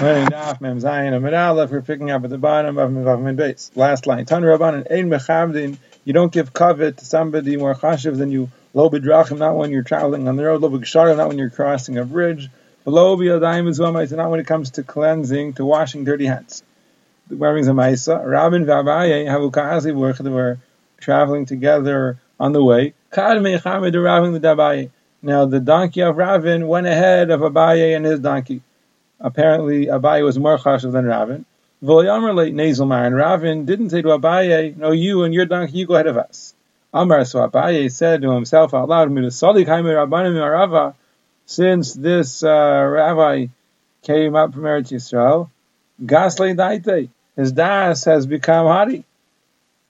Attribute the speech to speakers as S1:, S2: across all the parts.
S1: Learning Daf Mem Zayin Amid Aleph, we're picking up at the bottom of Mevav Min Beis. Last line. Tan Rabbanan Ein Mechavdin. You don't give covet to somebody more chashiv than you. Lo b'drachim, not when you're traveling on the road. Lo b'gsharim, not when you're crossing a bridge. Lo b'yadayim is not when it comes to cleansing, to washing dirty hands. The brings a Maisa. Rabin v'Abaye havu kahazi They were traveling together on the way. Kad mechamed Rabin l'dabaye. Now the donkey of Ravin went ahead of Abaye and his donkey. Apparently, Abaye was more chashav than Ravin. V'loyamer late Nazelmar, and Ravin didn't say to Abaye, "No, you and your donkey, you go ahead of us." Amar, so Abaye said to himself out loud, since this uh, rabbi came up from Eretz Yisrael, Gasle Daite, his das has become Hari.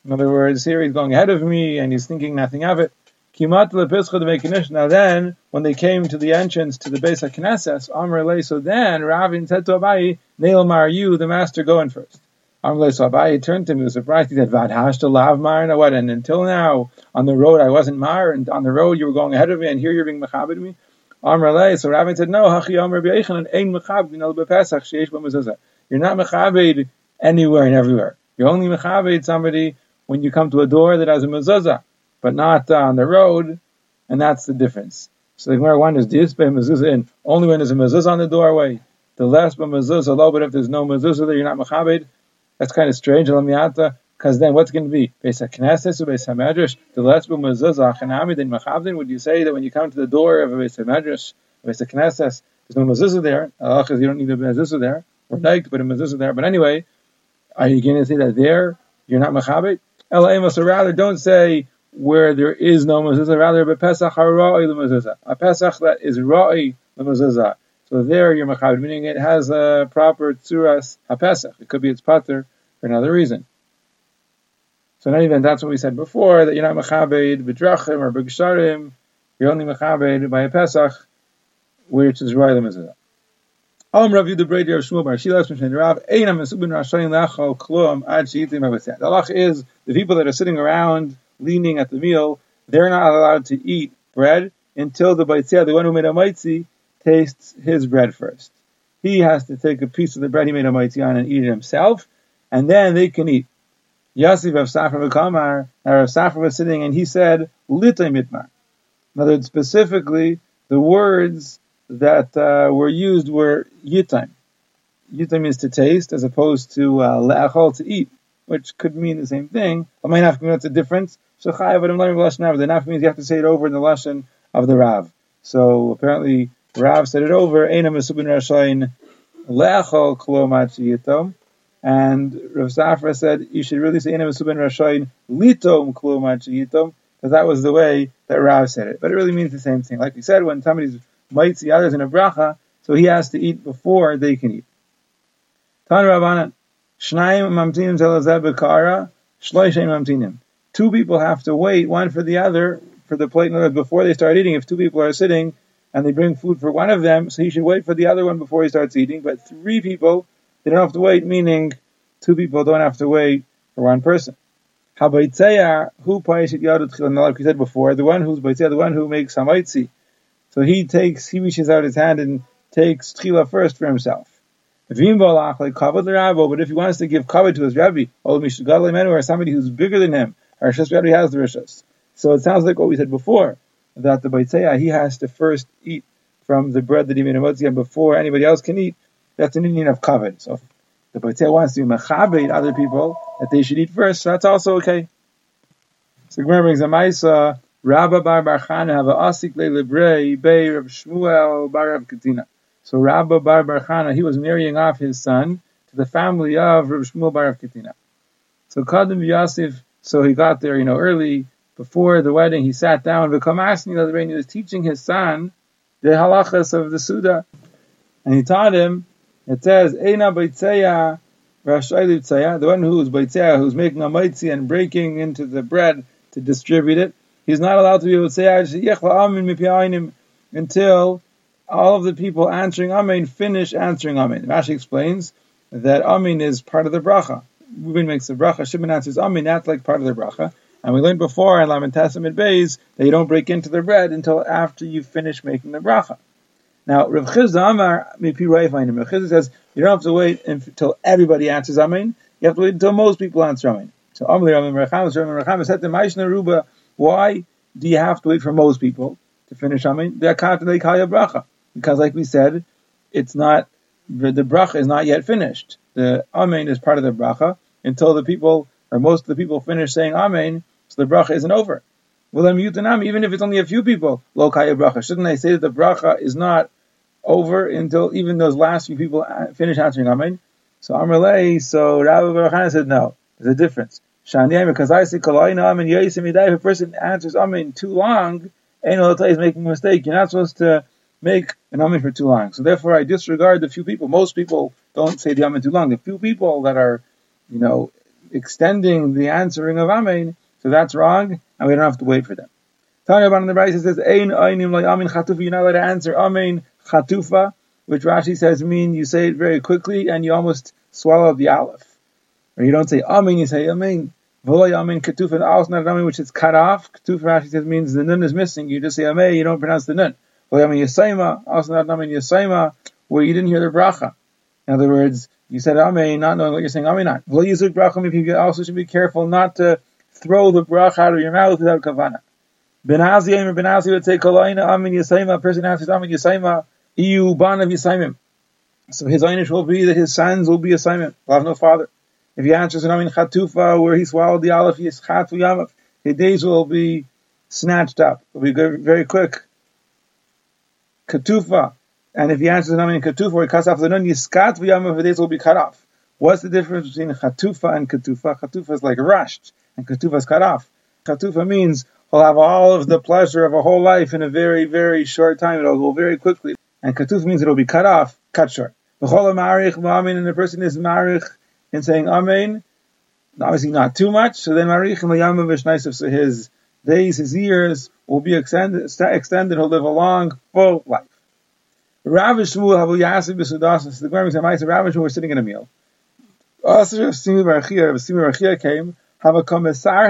S1: In other words, here he's going ahead of me and he's thinking nothing of it. Kimat lepischa Now then, when they came to the entrance to the base of Knesset, Amr Le, so then Ravin said to Abaye, Neil Mar, you, the master, go in first. Amr Le, so Abaye turned to me, was surprised. He said, Vad hashta lav mar, now what? And until now, on the road I wasn't mar, and on the road you were going ahead of me, and here you're being mechabed me. Amr Le, so Ravin said, No, hachi Amr and ein mechabed, no bepesach, sheish b'mezuzah. You're not mechabed anywhere and everywhere. You're only mechabed somebody when you come to a door that has a mezuzah but not uh, on the road, and that's the difference. So the Gemara wonders, this by mezuzah in only when there's a mezuzah on the doorway, the less by mezuzah low, but if there's no mezuzah there, you're not machabed. That's kind of strange, because then what's going to be? Beis HaKnesses or Beis HaMedrash, the less by mezuzah, achanami, then machabed, would you say that when you come to the door of a Beis HaMedrash, Beis HaKnesses, there's no mezuzah there, because you don't need a mezuzah there, or like but a mezuzah there, but anyway, are you going to say that there, you're not machabed? So rather, don't say, where there is no mezuzah, rather a Pesach hara'i mezuzah, a Pesach that is ra'i mezuzah. So there you're mechabed, meaning it has a proper tzuras ha-Pesach. It could be its pater for another reason. So in any event, that's what we said before, that you're not mechabed b'drachim or b'gsharim, you're only mechabed by a Pesach, which is ra'i mezuzah. Om of The halach is the people that are sitting around leaning at the meal, they're not allowed to eat bread until the Baitzia, the one who made a Maitzi, tastes his bread first. He has to take a piece of the bread he made a Maitzi on and eat it himself, and then they can eat. Yasif of Safra Kamar, Rav Safra was sitting and he said, Litay mitmar. In other words, specifically, the words that uh, were used were yitim. Yitim means to taste as opposed to uh, to eat, which could mean the same thing. But might to mean that's a difference. So chayav and learning lashon. The naf means you have to say it over in the lashon of the Rav. So apparently Rav said it over. Eina mesubin rashayin leachol klo machiyitom. And Rav Safra said you should really say Eina mesubin rashayin litom klo machiyitom because that was the way that Rav said it. But it really means the same thing. Like we said, when somebody's see others in a bracha, so he has to eat before they can eat. Tan Rabbanan, Shnayim mamtinim zelazeh shloishem mamtinim two people have to wait one for the other for the plate before they start eating. If two people are sitting and they bring food for one of them, so he should wait for the other one before he starts eating. But three people, they don't have to wait, meaning two people don't have to wait for one person. Who yadu tchilah, like we said before, the one who's the one who makes hamaitzi. So he takes, he reaches out his hand and takes tchila first for himself. But if he wants to give cover to his rabbi, or somebody who's bigger than him, Rishas already has the Rishas. So it sounds like what we said before, that the Baitzeya, he has to first eat from the bread that he made a Motziyah before anybody else can eat. That's an Indian of kavod. So the Baitzeya wants to machabed other people, that they should eat first, so that's also okay. So Gemara brings a Maisa, Rabba bar Barchana have a asik le librei bei Rav Shmuel bar Rav Katina. So Rabba bar Barchana, he was marrying off his son to the family of Rav Shmuel bar Rav Katina. So Kadim Yosef so he got there, you know, early before the wedding. He sat down. V'kamasni He was teaching his son the halachas of the Suda, and he taught him. It says, "Eina baitzeya the one who is baitzeya, who's making a maitzi and breaking into the bread to distribute it. He's not allowed to be baitzeya until all of the people answering Amen finish answering Amen. Rashi explains that Amen is part of the bracha. Reuben makes the bracha, Shimon answers Amin, that's like part of the bracha. And we learned before in Lamentasim and Bays that you don't break into the bread until after you finish making the bracha. Now, Rav Chisda Amar, Mipi Raifain, Rav Chisda says, you don't have to wait until everybody answers Amen. You have to wait until most people answer Amen. So, Amr Amen Recham, Recham said to Maishna Ruba, why do you have to wait for most people to finish Amen? Because, like we said, it's not, the bracha is not yet finished. The Amen is part of the bracha until the people, or most of the people finish saying Amen, so the bracha isn't over. Well, then mutanam, even if it's only a few people, lo kaya bracha. Shouldn't I say that the bracha is not over until even those last few people uh, finish answering amen? So Amrlei, so Rabbi Baruch said no. There's a difference. Shaniyim, because I say kalaina amen yasim If a person answers amen too long, Ein is making a mistake. You're not supposed to make an amen for too long. So therefore, I disregard the few people. Most people don't say the amen too long. The few people that are, you know, extending the answering of amen, so that's wrong, and we don't have to wait for them. Tanya Ban the Brisa says, Ein Einim Lai Amin Chatufa, you're not allowed to answer Amin Chatufa, which Rashi says mean you say it very quickly and you almost swallow the aleph. Or you don't say Amin, you say Amin. V'lo Amin Ketufa, and not which is cut off. Ketufa Rashi says means the nun is missing. You just say Amin, you don't pronounce the nun. V'lo Amin Yisayma, also not Amin Yisayma, where you didn't hear the bracha. In other words, you said Amin, not knowing what you're saying Amin not. V'lo Yizuk bracha, you also should be careful not to throw the bracha out of your mouth without kavana. Ben Azzai Eimer Ben Azzai would say Kolaina Amin Yisayma. A person answers Amin Yisayma. Iyu Ban of Yisaymim. So his einish will be that his sons will be Yisaymim. Will have no father. If he answers an Amin Chatufa, where he swallowed the aleph, he is Chatu Yamav. His days will be snatched up. It will be very quick. Katufa. And if he answers an Amin Katufa, where he cuts off the nun, Yiskat his days will be cut off. What's the difference between Chatufa and Katufa? Chatufa is like rushed, and Katufa is cut off. Chatufa means he'll have all of the pleasure of a whole life in a very, very short time. It'll go very quickly. And Katuf means it'll be cut off, cut short. and the person is marich in saying Amen, obviously not too much, so then marich and so his days, his years will be extended, extended, he'll live a long, full life. Rav Shmuel Havu Yasib B'Sudas, the Gemara says, Rav Shmuel was sitting in a meal. Asr of Simi Barachia, Simi Barachia came, have a commissar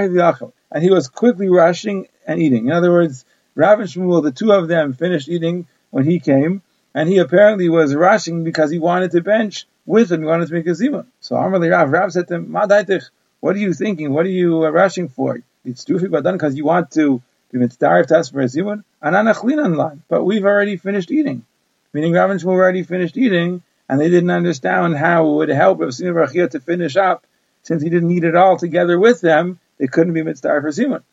S1: and he was quickly rushing and eating. In other words, Rav and Shmuel, the two of them, finished eating when he came, and he apparently was rushing because he wanted to bench with him. He wanted to make a zimun. So Amarli Rav, Rav said to him, what are you thinking? What are you uh, rushing for? It's trufi badan because you want to be mitzdarif to us for a zimun. But we've already finished eating. Meaning Rav and Shmuel already finished eating, and they didn't understand how it would help Rav Sinah to finish up since he didn't eat it all together with them, they couldn't be mitzvah for Simon.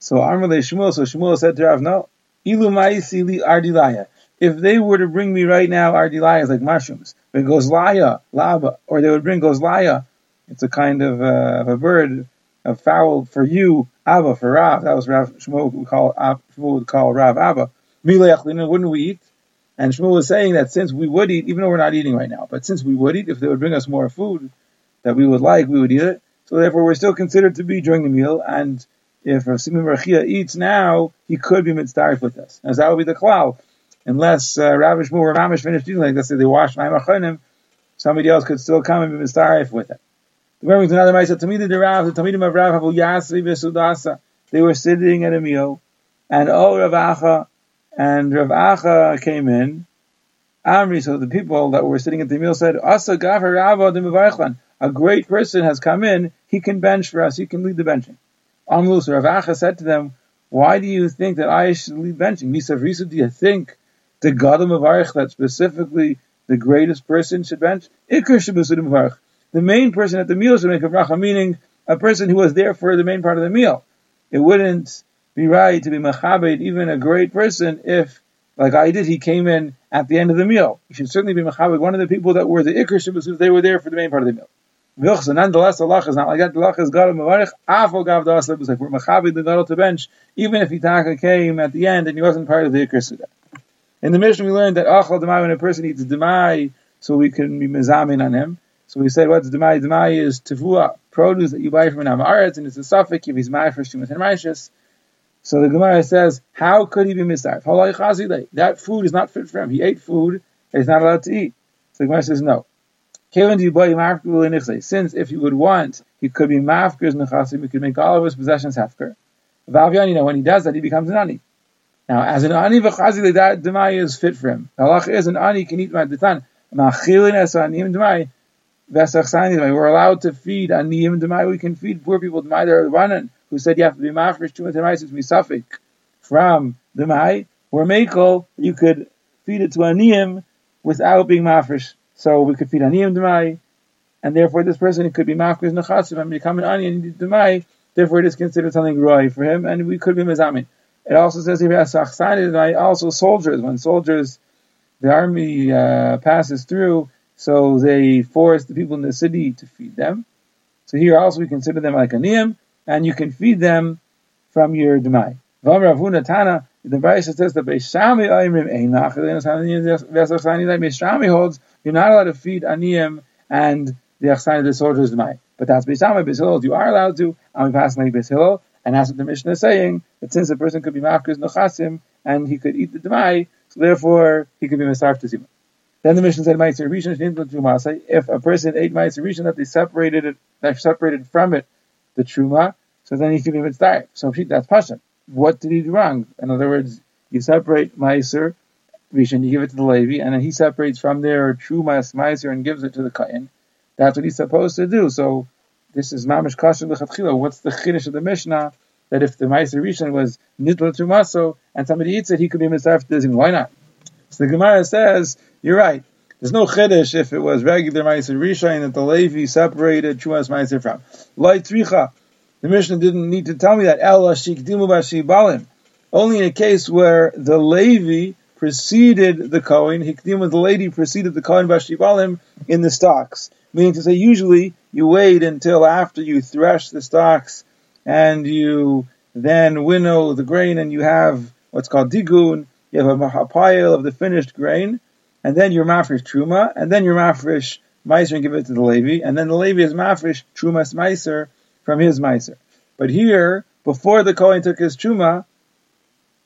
S1: So Amrle Shmuel, so Shmuel said to Rav, no, ilu ma'isili ardilaya. If they were to bring me right now ardilayas like mushrooms, but gozlaya, lava, or they would bring gozlaya, it's a kind of, uh, of a bird, a fowl for you, Abba for Rav. That was Rav Shmuel would call Shmuel would call Rav Abba. Wouldn't we eat? And Shmuel was saying that since we would eat, even though we're not eating right now, but since we would eat, if they would bring us more food, that we would like, we would eat it. So therefore, we're still considered to be during the meal. And if Rav Simon Rachia eats now, he could be mitzdarif with us, as that would be the klal. Unless uh, Rav Shmuel or Mamish finished eating, like let's say they washed Ma'im somebody else could still come and be mitzdarif with it. The Gemara another Ma'isa Tamid the Rav, the Tamidim of Rav. They were sitting at a meal, and oh Rav Acha, and Rav Acha came in. Amri, so the people that were sitting at the meal said, Asa a great person has come in, he can bench for us, he can lead the benching. Amlu, so Rav Acha said to them, why do you think that I should lead benching? Misav Risa, do you think the Gadam of that specifically the greatest person should bench? Ikr Shabbat The main person at the meal should make a bracha, meaning a person who was there for the main part of the meal. It wouldn't be right to be machabed even a great person if, like I did, he came in at the end of the meal. You should certainly be machabed one of the people that were the ikr Shabbat they were there for the main part of the meal. Vilchsa, nonetheless, Allah is not like that. Allah is God of Mavarich. Afal Gav Das was like we're Machabid the Gadol to bench, even if Itaka came at the end and he wasn't part of the Ikr. In the mission, we learned that Achal Demai, when a person eats Demai, so we can be Mezamin on him. So we said, what's Demai? Demai is Tavua, produce that you buy from an Amaretz, and it's a suffix if he's Mai for Shumat and Raishas. So the Gemara says, how could he be Mizarf? That food is not fit for him. He ate food that he's not allowed to eat. So the Gemara says, no. Since if you would want, he could be mafkir's nechasim, he could make all of his possessions hafkir. Valvian, you know, when he does that, he becomes an ani. Now, as an ani v'chazi, that demai is fit for him. The is an ani can eat my detan. Machilin es aniyim demai. We're allowed to feed aniyim demai. We can feed poor people demai. They're running. Who said you have to be mafresh two demai we suffik from demai. Or mekel, you could feed it to aniyim without being mafresh. So we could feed aniyim demai, and therefore this person could be mafresh nechasim and become an ani and demai. Therefore, it is considered something right for him, and we could be mezamin. It also says here, also soldiers, when soldiers, the army uh, passes through, so they force the people in the city to feed them. So here also we consider them like a niyam, and you can feed them from your. Tana, the Brisa says that Beis Shammai Einach, Beis Shammai holds you're not allowed to feed aniyim and the achsani the soldiers demai. But that's Beis Shammai, Beis you are allowed to, and we pass like Beis and that's what the Mishnah is saying, that since a person could be mafkes nechasim, and he could eat the demai, so therefore he could be misarf to zima. Then the Mishnah said, Rishon if a person ate Ma'aser Rishon that they separated it, that separated from it the truma, so then he could be mitzvah. So that's pasha. What did he do wrong? In other words, you separate Ma'aser Rishon, you give it to the Levi, and then he separates from there truma Ma'aser and gives it to the Kain. That's what he's supposed to do. So this is mamish kasher lechatchila. What's the chiddush of the Mishnah? That if the Meiser Rishon was nidla tumaso and somebody eats it, he could be mitzvah Why not? So the Gemara says, you're right. There's no chiddush if it was regular Meiser Rishon that the Levi separated Chumas Meiser from. Light tricha. The Mishnah didn't need to tell me that. Balim. Only in a case where the Levi preceded the Kohen, Hikdim the lady preceded the Kohen Bashibalim in the stocks. Meaning to say, usually you wait until after you thresh the stocks and you then winnow the grain and you have what's called digun, you have a, a pile of the finished grain, and then you're mafresh truma, and then you're mafresh meiser and give it to the Levi, and then the Levi is mafresh trumas meiser from his meiser. But here, before the Kohen took his truma,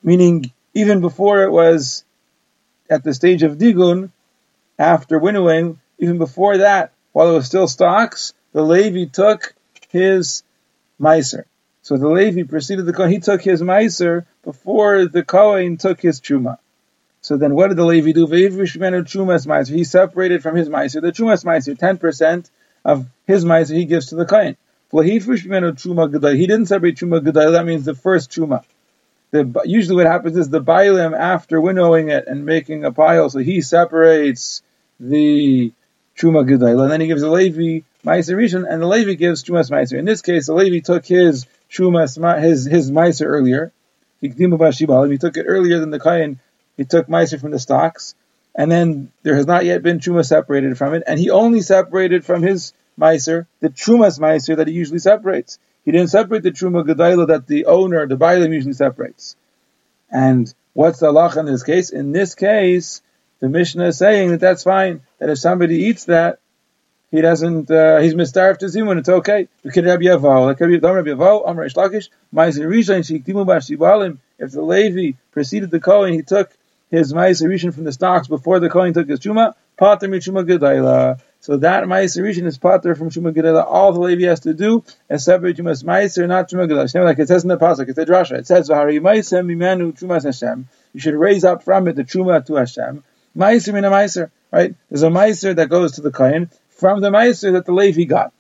S1: meaning even before it was at the stage of digun, after winnowing, even before that, while it was still stocks, the Levi took his miser. So the Levi preceded the Kohen. He took his miser before the Kohen took his truma. So then, what did the Levi do? He separated from his miser the Chumas ten percent of his miser he gives to the Kohen. He didn't separate truma gedai. That means the first truma. The, usually, what happens is the bailim after winnowing it and making a pile, so he separates the Truma Gedayla, and then he gives the Levi Meiser Rishon, and the Levi gives Chumas Meiser. In this case, the Levi took his Chumas, his, his Meiser earlier. He took it earlier than the Kayan. He took Meiser from the stocks, and then there has not yet been Truma separated from it, and he only separated from his Meiser, the Trumas Meiser that he usually separates. He didn't separate the Truma Gedayla that the owner, the Bailim, usually separates. And what's the Allah in this case? In this case, the Mishnah is saying that that's fine. That if somebody eats that, he doesn't. Uh, he's mistarved to zimun. It's okay. If the Levi preceded the Kohen, he took his Ma'aser Rishon from the stocks before the Kohen took his Chuma. Pater Michuma Gedayla. So that Ma'aser Rishon is Pater from Chuma Gedayla. All the Levi has to do is separate Chumas Ma'aser, not Chuma Gedayla. Like it says in the pasuk, it's a drasha. It says V'hari Ma'aser Mimanu Chumas Hashem. You should raise up from it the Chuma to Hashem. Meiser in a Meiser, right? There's a Meiser that goes to the Kayan from the Meiser that the Levi got.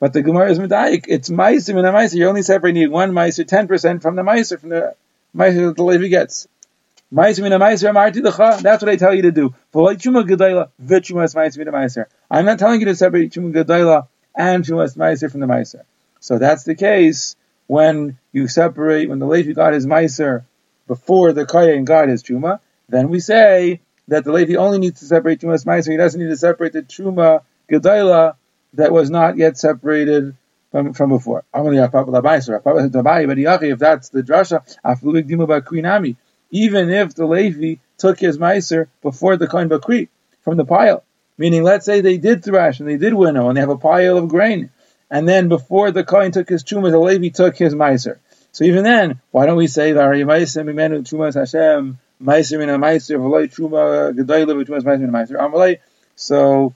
S1: But the Gemara is Medaik, it's Meiser in a Meiser. You're only separating one Meiser, 10% from the Meiser, from the Meiser that the Levi gets. That's what I tell you to do. I'm not telling you to separate Chuma Gedayla and Chumas Meiser from the Meiser. So that's the case when you separate, when the Levi got his Meiser before the Kayan got his Chuma, then we say that the Levi only needs to separate Trumas Meiser. He doesn't need to separate the Truma Gedaila that was not yet separated from, from before. If that's the drasha, even if the Levi took his Meiser before the Kohen Bakri from the pile, meaning let's say they did thrash and they did winnow and they have a pile of grain, and then before the Kohen took his Truma, the Levi took his Meiser. So even then, why don't we say Hashem Meiser min Meiser, v'loi truma gedoyle v'tumas Meiser min Meiser. Amalei. So,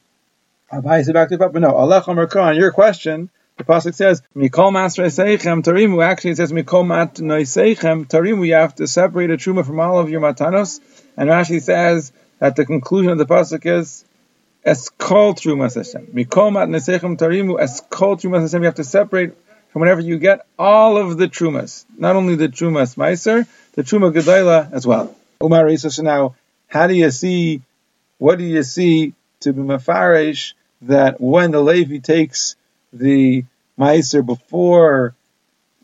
S1: Abaye said back to Papa, no, Allah on your question, The pasuk says mikol masra seichem tarimu. Actually, it says mikol mat seichem tarimu. You have to separate a truma from all of your matanos. And Rashi says that the conclusion of the pasuk is eskol trumas Hashem. Mikol mat seichem tarimu eskol trumas Hashem. You have to separate from whenever you get all of the trumas, not only the trumas meiser, the truma gedayla as well. Umar so now, how do you see? What do you see to be mafarish that when the Levi takes the Meiser before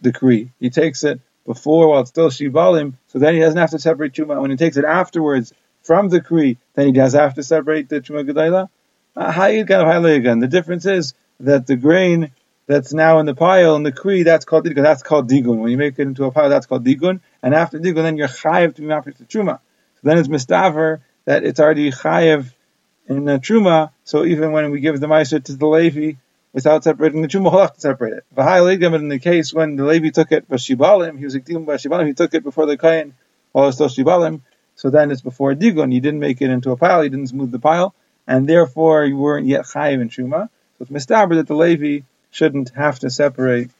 S1: the Kri. He takes it before while it's still Shivalim, so then he doesn't have to separate Chuma. When he takes it afterwards from the Kri, then he does have to separate the Chuma Gedayla. Uh, again. The difference is that the grain that's now in the pile in the Kri, that's called Digun. That's called Digun. When you make it into a pile, that's called Digun. And after Digun, then you're Chayiv to be Mafrish to Truma. So then it's Mistaver that it's already Chayiv in the Truma. So even when we give the Meiser to the Levi, without separating the truma, have to separate it. V'ha'aligam, in the case when the Levi took it, Bashibalim, he was Ikdim Bashibalim, he took it before the Kayan, while it was still Shibalim, so then it's before Digon, you didn't make it into a pile, he didn't smooth the pile, and therefore you weren't yet Chayiv in Truma. So it's mistaber that the Levi shouldn't have to separate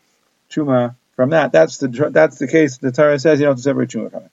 S1: Truma from that. That's the that's the case the Torah says you don't have to separate Truma from it.